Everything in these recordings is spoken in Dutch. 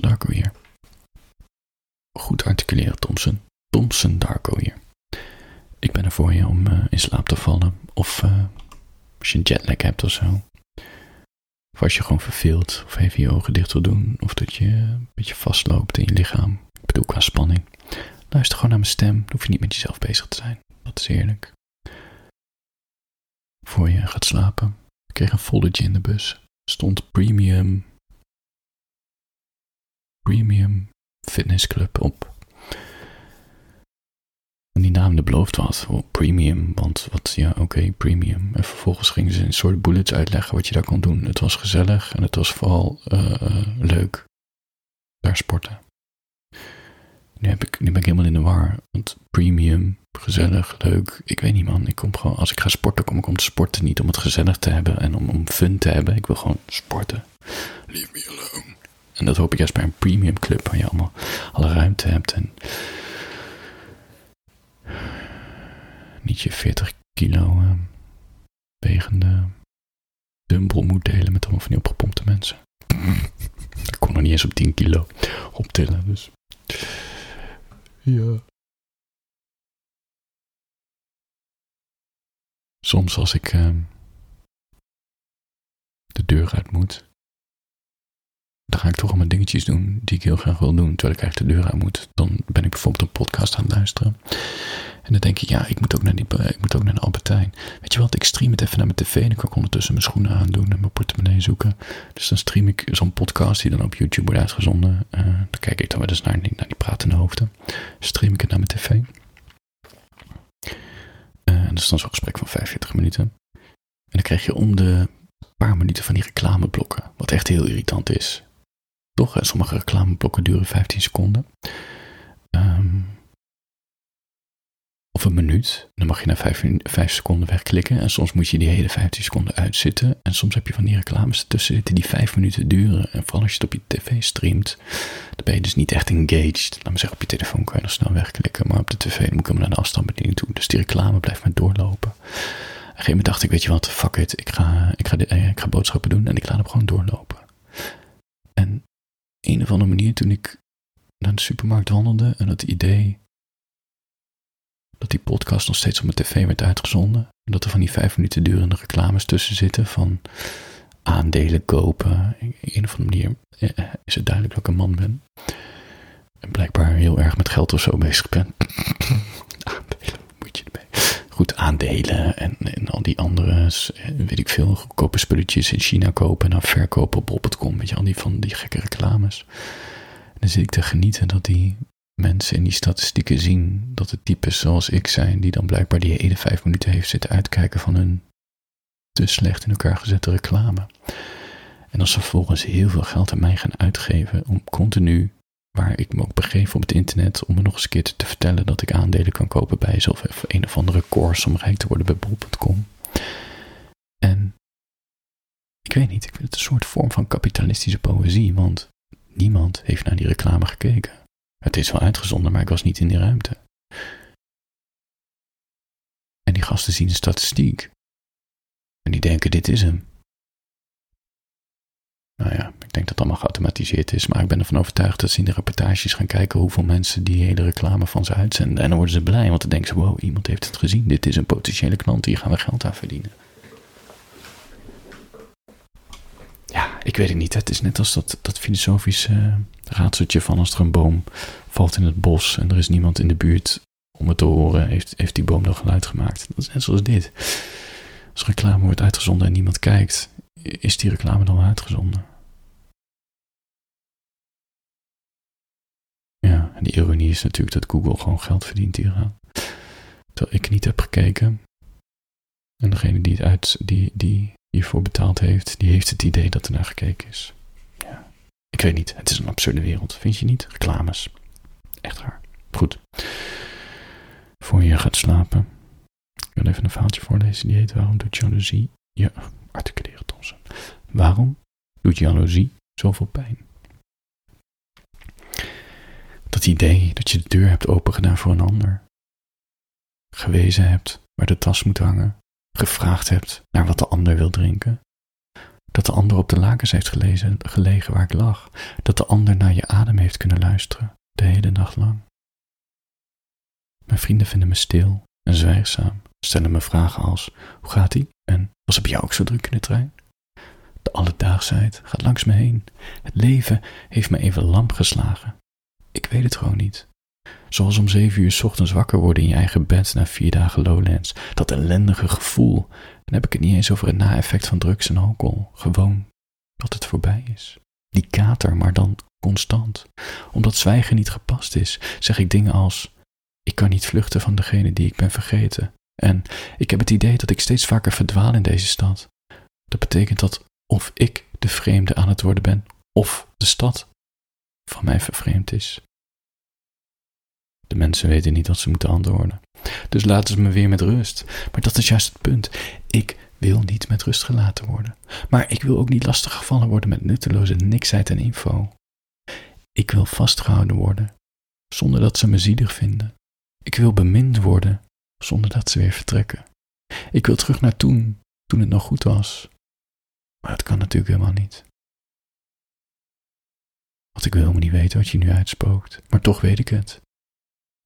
Darko hier. Goed articuleren, Thompson. Thompson Darko hier. Ik ben er voor je om uh, in slaap te vallen. Of uh, als je een jetlag hebt of zo. Of als je gewoon verveelt. Of even je ogen dicht wil doen. Of dat je een beetje vastloopt in je lichaam. Ik bedoel qua spanning. Luister gewoon naar mijn stem. Dan hoef je niet met jezelf bezig te zijn. Dat is heerlijk. Voor je gaat slapen. Ik kreeg een foldertje in de bus. Stond premium. Premium Fitness Club op. En die naam de belooft wat. Oh, premium, want wat, ja, oké, premium. En vervolgens gingen ze een soort bullets uitleggen wat je daar kon doen. Het was gezellig en het was vooral uh, leuk. Daar sporten. Nu, heb ik, nu ben ik helemaal in de war. Want premium, gezellig, leuk. Ik weet niet, man. Ik kom gewoon, als ik ga sporten, kom ik om te sporten. Niet om het gezellig te hebben en om, om fun te hebben. Ik wil gewoon sporten. Leave me alone. En dat hoop ik juist bij een premium club waar je allemaal alle ruimte hebt en niet je 40 kilo uh, wegende dumbbell moet delen met allemaal van die opgepompte mensen. ik kon nog niet eens op 10 kilo optillen, dus ja. Soms als ik uh, de deur uit moet, ga ik toch allemaal dingetjes doen die ik heel graag wil doen, terwijl ik eigenlijk de deur uit moet. Dan ben ik bijvoorbeeld een podcast aan het luisteren. En dan denk ik, ja, ik moet ook naar, die, ik moet ook naar de Albertijn. Weet je wat, ik stream het even naar mijn tv. Dan kan ik ondertussen mijn schoenen aandoen en mijn portemonnee zoeken. Dus dan stream ik zo'n podcast die dan op YouTube wordt uitgezonden. Uh, dan kijk ik dan wel eens naar naar die pratende hoofden. Stream ik het naar mijn tv. Uh, dat is dan zo'n gesprek van 45 minuten. En dan krijg je om de paar minuten van die reclameblokken. Wat echt heel irritant is. Toch? Sommige reclameblokken duren 15 seconden. Um, of een minuut. Dan mag je na 5, seconden wegklikken. En soms moet je die hele 15 seconden uitzitten. En soms heb je van die reclames ertussen zitten die 5 minuten duren. En vooral als je het op je tv streamt, dan ben je dus niet echt engaged. Laat me zeggen, op je telefoon kan je dan snel wegklikken. Maar op de tv moet ik hem naar de afstandsbediening toe. Dus die reclame blijft maar doorlopen. Op een gegeven moment dacht ik, weet je wat, fuck it. Ik ga, ik ga, eh, ik ga boodschappen doen en ik laat hem gewoon doorlopen. En een of andere manier, toen ik naar de supermarkt wandelde en het idee dat die podcast nog steeds op mijn tv werd uitgezonden. En dat er van die vijf minuten durende reclames tussen zitten van aandelen kopen. In een of andere manier eh, is het duidelijk dat ik een man ben. En blijkbaar heel erg met geld of zo bezig ben. aandelen, moet je ermee. Goed, aandelen en, en al die andere, eh, weet ik veel, goedkope spulletjes in China kopen en dan verkopen op bol.com. Weet je, al die van die gekke reclames. En dan zit ik te genieten dat die mensen in die statistieken zien dat het types zoals ik zijn, die dan blijkbaar die hele vijf minuten heeft zitten uitkijken van hun te slecht in elkaar gezette reclame. En als ze vervolgens heel veel geld aan mij gaan uitgeven om continu, waar ik me ook begeef op het internet, om me nog eens te vertellen dat ik aandelen kan kopen bij zelf even een of andere course om rijk te worden bij bol.com. En ik weet niet, ik vind het een soort vorm van kapitalistische poëzie, want niemand heeft naar die reclame gekeken. Het is wel uitgezonden, maar ik was niet in die ruimte. En die gasten zien de statistiek. En die denken, dit is hem. Nou ja, ik denk dat allemaal is, maar ik ben ervan overtuigd dat ze in de reportages gaan kijken hoeveel mensen die hele reclame van ze uitzenden. En dan worden ze blij, want dan denken ze, wow, iemand heeft het gezien. Dit is een potentiële klant, hier gaan we geld aan verdienen. Ja, ik weet het niet. Het is net als dat, dat filosofische raadseltje van als er een boom valt in het bos en er is niemand in de buurt om het te horen, heeft, heeft die boom dan geluid gemaakt. Dat is net zoals dit. Als reclame wordt uitgezonden en niemand kijkt, is die reclame dan uitgezonden? Ironie is natuurlijk dat Google gewoon geld verdient hieraan. Terwijl ik niet heb gekeken. En degene die het uit, die, die hiervoor betaald heeft, die heeft het idee dat er naar gekeken is. Ik weet niet, het is een absurde wereld, vind je niet? Reclames. Echt raar. Goed. Voor je gaat slapen. Ik wil even een verhaaltje voorlezen. Die heet Waarom doet jaloezie je... Articuleren, Thompson. Waarom doet jaloezie zoveel pijn? Dat idee dat je de deur hebt opengedaan voor een ander. Gewezen hebt waar de tas moet hangen. Gevraagd hebt naar wat de ander wil drinken Dat de ander op de lakens heeft gelegen waar ik lag. Dat de ander naar je adem heeft kunnen luisteren, de hele nacht lang. Mijn vrienden vinden me stil en zwijgzaam, stellen me vragen als: hoe gaat ie? En was het bij jou ook zo druk in de trein? De alledaagsheid gaat langs me heen. Het leven heeft me even lamp geslagen. Ik weet het gewoon niet. Zoals om zeven uur ochtends wakker worden in je eigen bed na vier dagen Lowlands. Dat ellendige gevoel. Dan heb ik het niet eens over het na-effect van drugs en alcohol. Gewoon dat het voorbij is. Die kater, maar dan constant. Omdat zwijgen niet gepast is, zeg ik dingen als: Ik kan niet vluchten van degene die ik ben vergeten. En ik heb het idee dat ik steeds vaker verdwaal in deze stad. Dat betekent dat of ik de vreemde aan het worden ben, of de stad van mij vervreemd is. De mensen weten niet wat ze moeten antwoorden. Dus laten ze me weer met rust. Maar dat is juist het punt. Ik wil niet met rust gelaten worden. Maar ik wil ook niet lastiggevallen worden met nutteloze niksheid en info. Ik wil vastgehouden worden, zonder dat ze me zielig vinden. Ik wil bemind worden, zonder dat ze weer vertrekken. Ik wil terug naar toen, toen het nog goed was. Maar dat kan natuurlijk helemaal niet. Want ik wil helemaal niet weten wat je nu uitspookt, maar toch weet ik het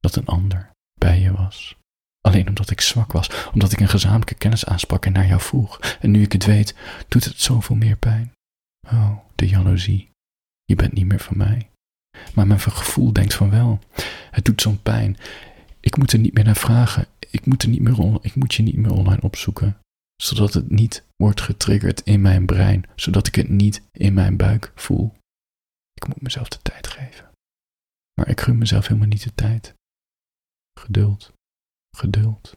dat een ander bij je was. Alleen omdat ik zwak was, omdat ik een gezamenlijke kennis aansprak en naar jou vroeg. En nu ik het weet, doet het zoveel meer pijn. Oh, de jaloezie. Je bent niet meer van mij. Maar mijn gevoel denkt van wel. Het doet zo'n pijn. Ik moet er niet meer naar vragen. Ik moet, er niet meer ik moet je niet meer online opzoeken. Zodat het niet wordt getriggerd in mijn brein. Zodat ik het niet in mijn buik voel. Ik moet mezelf de tijd geven. Maar ik gun mezelf helemaal niet de tijd. Geduld, geduld,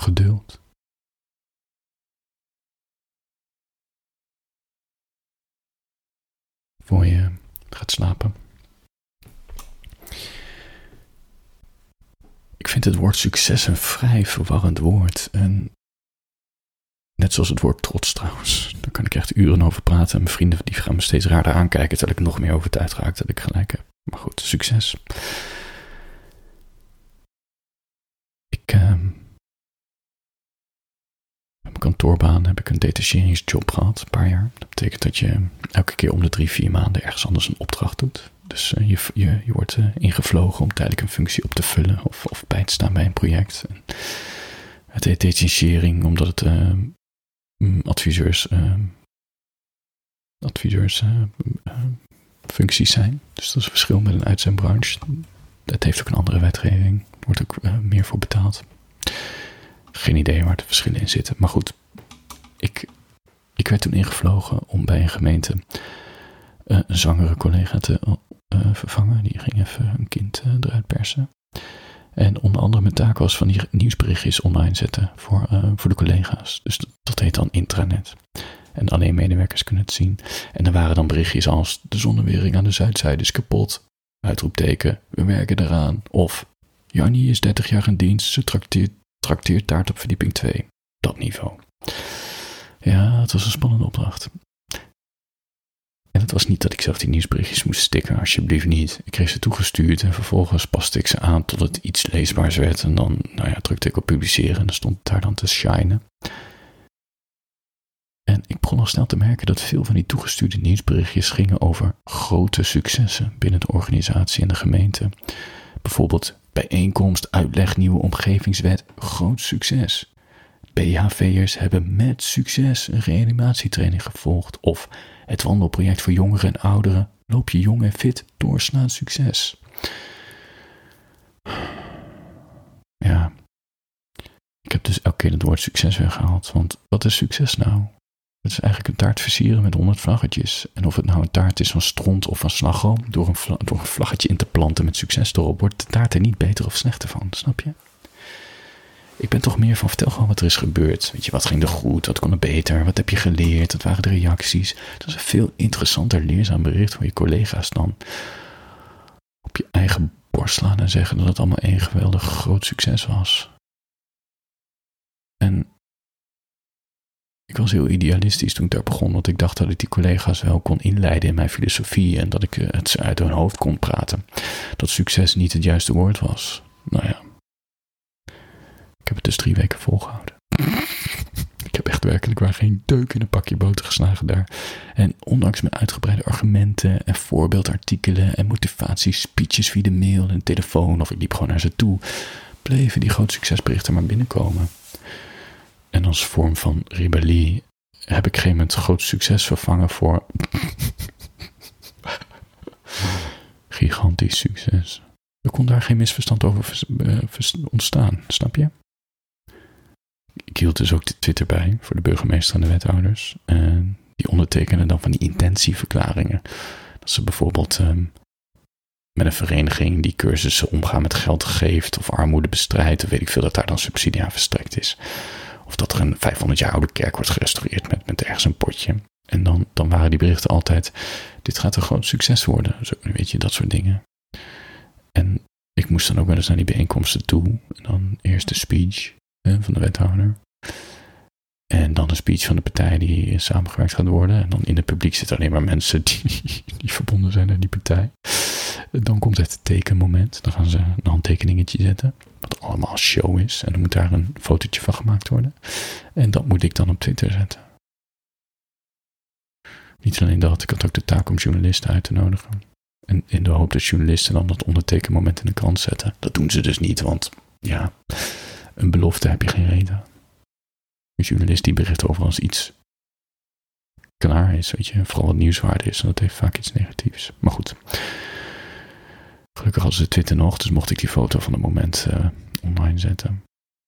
geduld. Voor je gaat slapen. Ik vind het woord succes een vrij verwarrend woord. En net zoals het woord trots trouwens. Daar kan ik echt uren over praten. En mijn vrienden die gaan me steeds raarder aankijken terwijl ik nog meer over tijd raak dat ik gelijk heb. Maar goed, succes. Ik, uh, mijn kantoorbaan heb ik een detacheringsjob gehad, een paar jaar. Dat betekent dat je elke keer om de drie, vier maanden ergens anders een opdracht doet. Dus uh, je, je, je wordt uh, ingevlogen om tijdelijk een functie op te vullen of, of bij te staan bij een project. En het heet detachering omdat het ehm, mm, adviseurs, ehm, adviseurs functies zijn. Dus dat is een verschil met een uitzendbranche. Dat heeft ook een andere wetgeving wordt ook meer voor betaald. Geen idee waar de verschillen in zitten. Maar goed, ik, ik werd toen ingevlogen om bij een gemeente uh, een zwangere collega te uh, vervangen. Die ging even een kind eruit persen. En onder andere mijn taak was van die nieuwsberichtjes online zetten voor, voor de collega's. Dus dat, heet dan intranet. En alleen medewerkers kunnen het zien. En er waren dan berichtjes als de zonnewering aan de zuidzijde is kapot. Uitroepteken, we werken eraan. Of Jannie is 30 jaar in dienst, ze trakteert, trakteert taart op verdieping 2. Dat niveau. Ja, het was een spannende opdracht. En het was niet dat ik zelf die nieuwsberichtjes moest stikken, alsjeblieft niet. Ik kreeg ze toegestuurd en vervolgens paste ik ze aan tot het iets leesbaars werd. En dan, nou ja, drukte ik op publiceren en dan stond het daar dan te shinen. En ik begon al snel te merken dat veel van die toegestuurde nieuwsberichtjes gingen over grote successen binnen de organisatie en de gemeente. Bijvoorbeeld bijeenkomst, uitleg, nieuwe omgevingswet, groot succes. BHV'ers hebben met succes een reanimatietraining gevolgd. Of het wandelproject voor jongeren en ouderen. Loop je jong en fit, doorslaan succes. Ja, ik heb dus elke keer het woord succes weggehaald. Want wat is succes nou? Het is eigenlijk een taart versieren met honderd vlaggetjes. En of het nou een taart is van stront of van slagroom, door een, door een vlaggetje in te planten met succes erop, wordt de taart er niet beter of slechter van, snap je? Ik ben toch meer van vertel gewoon wat er is gebeurd. Weet je, wat ging er goed, wat kon er beter, wat heb je geleerd, wat waren de reacties. Dat is een veel interessanter leerzaam bericht voor je collega's dan op je eigen borst slaan en zeggen dat het allemaal één geweldig groot succes was. En ik was heel idealistisch toen ik daar begon, want ik dacht dat ik die collega's wel kon inleiden in mijn filosofie en dat ik eh, het ze uit hun hoofd kon praten. Dat succes niet het juiste woord was. Nou ja, dus drie weken volgehouden. Ik heb echt werkelijk waar geen deuk in een pakje boter geslagen daar. En ondanks mijn uitgebreide argumenten en voorbeeldartikelen en motivatiespeeches via de mail en telefoon, of ik liep gewoon naar ze toe, bleven die grote succesberichten maar binnenkomen. En als vorm van rebellie heb ik geen moment groot succes vervangen voor gigantisch succes. Er kon daar geen misverstand over eh, ontstaan, snap je? Ik hield dus ook de Twitter bij voor de burgemeester en de wethouders. En die ondertekenen dan van die intentieverklaringen. Dat ze bijvoorbeeld um, met een vereniging die cursussen omgaan met geld geeft of armoede bestrijdt, of weet ik veel dat daar dan subsidie aan verstrekt is. Of dat er een 500 jaar oude kerk wordt gerestaureerd met, met ergens een potje. En dan, dan waren die berichten altijd: dit gaat een groot succes worden. Zo, weet je, dat soort dingen. En ik moest dan ook wel eens naar die bijeenkomsten toe. En dan eerst de speech van de wethouder. En dan een speech van de partij die samengewerkt gaat worden. En dan in het publiek zitten alleen maar mensen die, die verbonden zijn aan die partij. Dan komt het tekenmoment. Dan gaan ze een handtekeningetje zetten. Wat allemaal show is. En dan moet daar een fotootje van gemaakt worden. En dat moet ik dan op Twitter zetten. Niet alleen dat, ik had ook de taak om journalisten uit te nodigen. En in de hoop dat journalisten dan dat ondertekenmoment in de krant zetten. Dat doen ze dus niet, want ja, een belofte heb je geen reden. Een journalist die bericht over als iets klaar is, weet je, vooral wat nieuwswaarde is, en dat heeft vaak iets negatiefs. Maar goed, gelukkig hadden ze Twitter nog, dus mocht ik die foto van het moment uh, online zetten.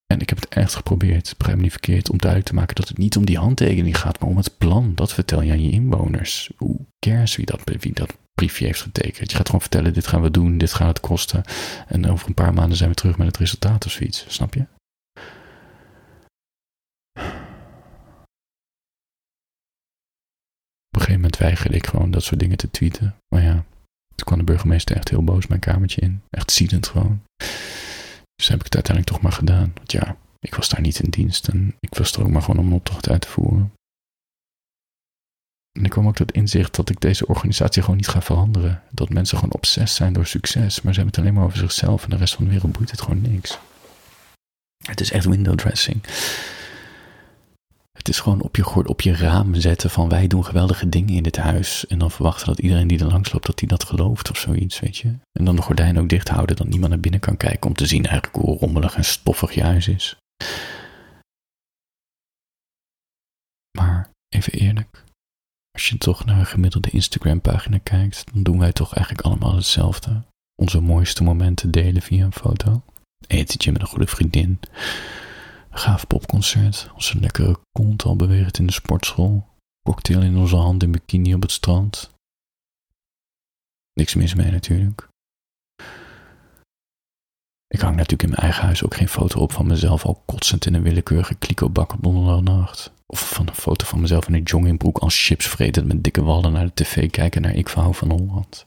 En ik heb het echt geprobeerd, begrijp me niet verkeerd, om duidelijk te maken dat het niet om die handtekening gaat, maar om het plan. Dat vertel je aan je inwoners. Hoe cares wie dat, wie dat briefje heeft getekend? Je gaat gewoon vertellen, dit gaan we doen, dit gaat het kosten. En over een paar maanden zijn we terug met het resultaat of zoiets, snap je? Een gegeven moment weigerde ik gewoon dat soort dingen te tweeten. Maar ja, toen kwam de burgemeester echt heel boos mijn kamertje in. Echt ziedend gewoon. Dus heb ik het uiteindelijk toch maar gedaan. Want ja, ik was daar niet in dienst en ik was er ook maar gewoon om een opdracht uit te voeren. En ik kwam ook tot inzicht dat ik deze organisatie gewoon niet ga veranderen. Dat mensen gewoon obsessief zijn door succes, maar ze hebben het alleen maar over zichzelf en de rest van de wereld boeit het gewoon niks. Het is echt window dressing. Het is gewoon op je, op je raam zetten van wij doen geweldige dingen in dit huis. En dan verwachten dat iedereen die er langs loopt, dat die dat gelooft of zoiets, weet je. En dan de gordijn ook dicht houden, dat niemand naar binnen kan kijken om te zien eigenlijk hoe rommelig en stoffig je huis is. Maar even eerlijk, als je toch naar een gemiddelde Instagram pagina kijkt, dan doen wij toch eigenlijk allemaal hetzelfde. Onze mooiste momenten delen via een foto. Etentje met een goede vriendin gaaf popconcert, onze lekkere kont al bewegend in de sportschool, cocktail in onze hand in bikini op het strand. Niks mis mee natuurlijk. Ik hang natuurlijk in mijn eigen huis ook geen foto op van mezelf al kotsend in een willekeurige klikobak op donderdagnacht. Of van een foto van mezelf in een joggingbroek als chips vreten met dikke wallen naar de tv kijken naar Ik verhou van Holland.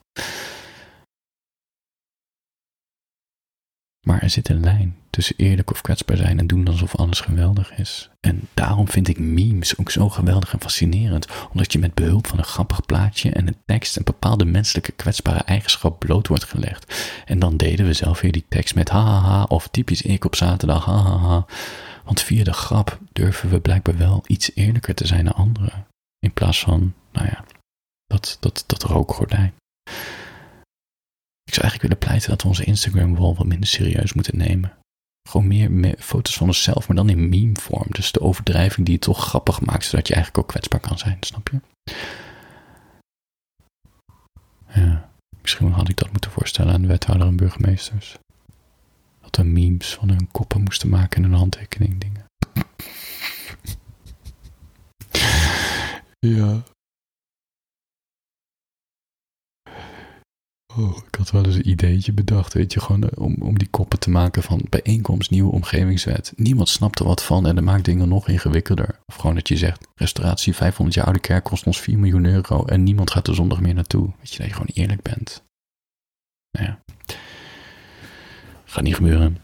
Maar er zit een lijn tussen eerlijk of kwetsbaar zijn en doen alsof alles geweldig is. En daarom vind ik memes ook zo geweldig en fascinerend, omdat je met behulp van een grappig plaatje en een tekst een bepaalde menselijke kwetsbare eigenschap bloot wordt gelegd. En dan deden we zelf weer die tekst met hahaha of typisch ik op zaterdag hahaha. Want via de grap durven we blijkbaar wel iets eerlijker te zijn naar anderen. In plaats van, nou ja, dat, dat, dat rookgordijn. Ik zou eigenlijk willen pleiten dat we onze Instagram wel wat minder serieus moeten nemen. Gewoon meer, foto's van onszelf, maar dan in meme-vorm. Dus de overdrijving die het toch grappig maakt, zodat je eigenlijk ook kwetsbaar kan zijn, snap je? Ja, misschien had ik dat moeten voorstellen aan de wethouder en burgemeesters. Dat we memes van hun koppen moesten maken en een handtekening dingen. ja, Oh, ik had wel eens een ideetje bedacht, weet je, gewoon eh, om, om die koppen te maken van bijeenkomst, nieuwe omgevingswet. Niemand snapt er wat van en dat maakt dingen nog ingewikkelder. Of gewoon dat je zegt, restauratie 500 jaar oude kerk kost ons 4 miljoen euro en niemand gaat er zondag meer naartoe. Weet je, dat je gewoon eerlijk bent. Nou ja, gaat niet gebeuren.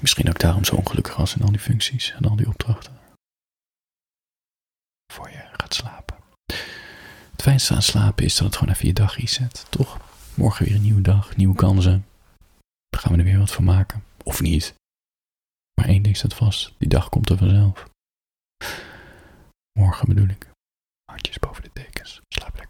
Misschien ook daarom zo ongelukkig was in al die functies en al die opdrachten. Voor je gaat slapen aan slapen is dat het gewoon even je dag reset, toch? Morgen weer een nieuwe dag, nieuwe kansen. Dan gaan we er weer wat van maken. Of niet. Maar één ding staat vast, die dag komt er vanzelf. Morgen bedoel ik. Hartjes boven de tekens. Slaap.